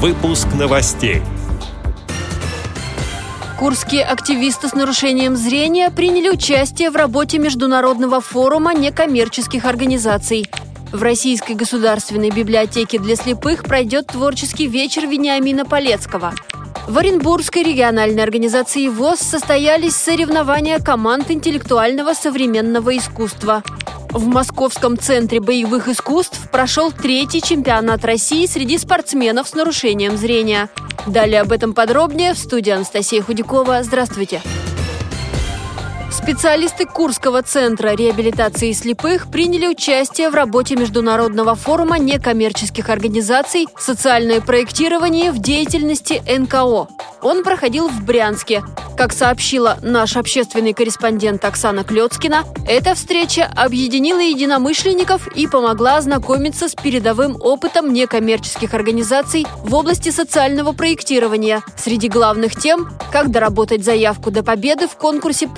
Выпуск новостей. Курские активисты с нарушением зрения приняли участие в работе Международного форума некоммерческих организаций. В Российской государственной библиотеке для слепых пройдет творческий вечер Вениамина Полецкого. В Оренбургской региональной организации ВОЗ состоялись соревнования команд интеллектуального современного искусства. В Московском центре боевых искусств прошел третий чемпионат России среди спортсменов с нарушением зрения. Далее об этом подробнее в студии Анастасия Худякова. Здравствуйте. Специалисты Курского центра реабилитации слепых приняли участие в работе Международного форума некоммерческих организаций «Социальное проектирование в деятельности НКО». Он проходил в Брянске. Как сообщила наш общественный корреспондент Оксана Клецкина, эта встреча объединила единомышленников и помогла ознакомиться с передовым опытом некоммерческих организаций в области социального проектирования. Среди главных тем – как доработать заявку до победы в конкурсе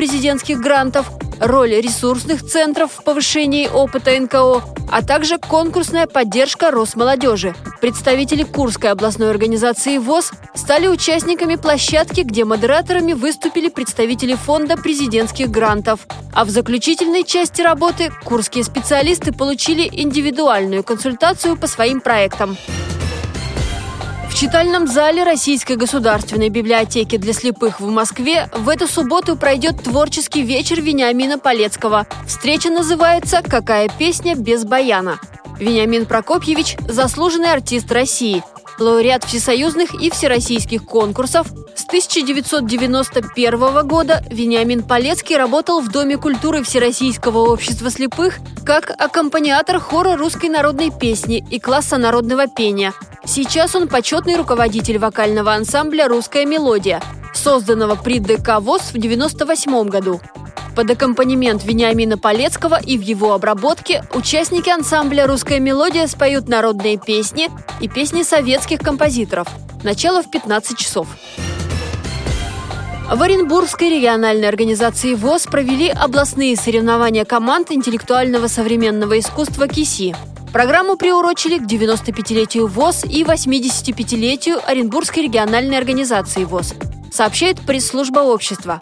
президентских грантов, роль ресурсных центров в повышении опыта НКО, а также конкурсная поддержка Росмолодежи. Представители Курской областной организации ВОЗ стали участниками площадки, где модераторами выступили представители фонда президентских грантов. А в заключительной части работы курские специалисты получили индивидуальную консультацию по своим проектам. Читальном зале Российской государственной библиотеки для слепых в Москве в эту субботу пройдет творческий вечер Вениамина Полецкого. Встреча называется «Какая песня без баяна?». Вениамин Прокопьевич – заслуженный артист России, лауреат всесоюзных и всероссийских конкурсов. С 1991 года Вениамин Полецкий работал в Доме культуры Всероссийского общества слепых как аккомпаниатор хора русской народной песни и класса народного пения. Сейчас он почетный руководитель вокального ансамбля «Русская мелодия», созданного при ДК ВОЗ в 1998 году. Под аккомпанемент Вениамина Полецкого и в его обработке участники ансамбля «Русская мелодия» споют народные песни и песни советских композиторов. Начало в 15 часов. В Оренбургской региональной организации ВОЗ провели областные соревнования команд интеллектуального современного искусства КИСИ. Программу приурочили к 95-летию ВОЗ и 85-летию Оренбургской региональной организации ВОЗ, сообщает пресс-служба общества.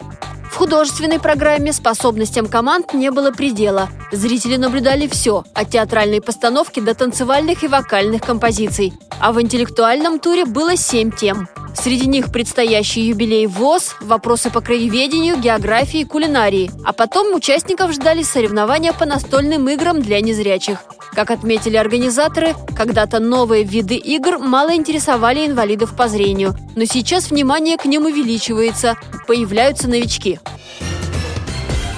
В художественной программе способностям команд не было предела. Зрители наблюдали все, от театральной постановки до танцевальных и вокальных композиций. А в интеллектуальном туре было семь тем. Среди них предстоящий юбилей ВОЗ, вопросы по краеведению, географии, кулинарии. А потом участников ждали соревнования по настольным играм для незрячих. Как отметили организаторы, когда-то новые виды игр мало интересовали инвалидов по зрению, но сейчас внимание к ним увеличивается, появляются новички.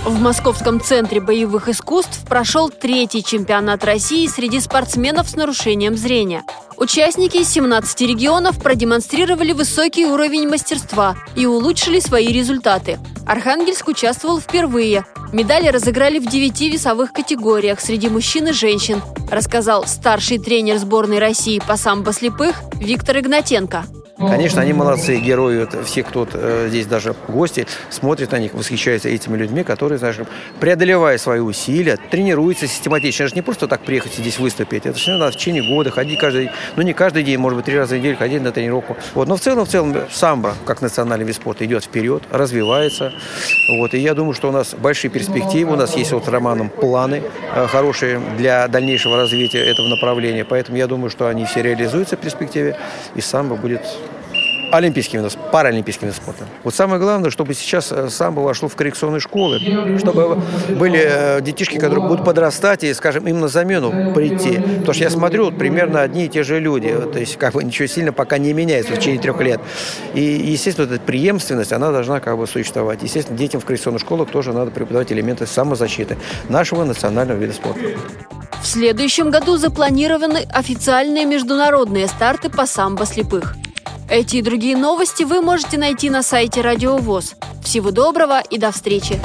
В Московском центре боевых искусств прошел третий чемпионат России среди спортсменов с нарушением зрения. Участники из 17 регионов продемонстрировали высокий уровень мастерства и улучшили свои результаты. Архангельск участвовал впервые. Медали разыграли в девяти весовых категориях среди мужчин и женщин, рассказал старший тренер сборной России по самбо слепых Виктор Игнатенко. Конечно, они молодцы, герои. Все, кто э, здесь даже гости, смотрят на них, восхищаются этими людьми, которые, скажем, преодолевая свои усилия, тренируются систематично. Это же не просто так приехать здесь выступить. Это все надо в течение года ходить каждый, ну не каждый день, может быть, три раза в неделю ходить на тренировку. Вот. Но в целом, в целом, самбо, как национальный вид спорта, идет вперед, развивается. Вот. И я думаю, что у нас большие перспективы. У нас есть вот с Романом планы э, хорошие для дальнейшего развития этого направления. Поэтому я думаю, что они все реализуются в перспективе. И самбо будет олимпийским видом, паралимпийским видом спорта. Вот самое главное, чтобы сейчас э, самбо вошло в коррекционные школы, чтобы были э, детишки, которые будут подрастать и, скажем, им на замену прийти. Потому что я смотрю, вот, примерно одни и те же люди. То есть как бы ничего сильно пока не меняется в течение трех лет. И, естественно, эта преемственность, она должна как бы существовать. Естественно, детям в коррекционных школах тоже надо преподавать элементы самозащиты нашего национального вида спорта. В следующем году запланированы официальные международные старты по самбо слепых. Эти и другие новости вы можете найти на сайте Радио ВОЗ. Всего доброго и до встречи!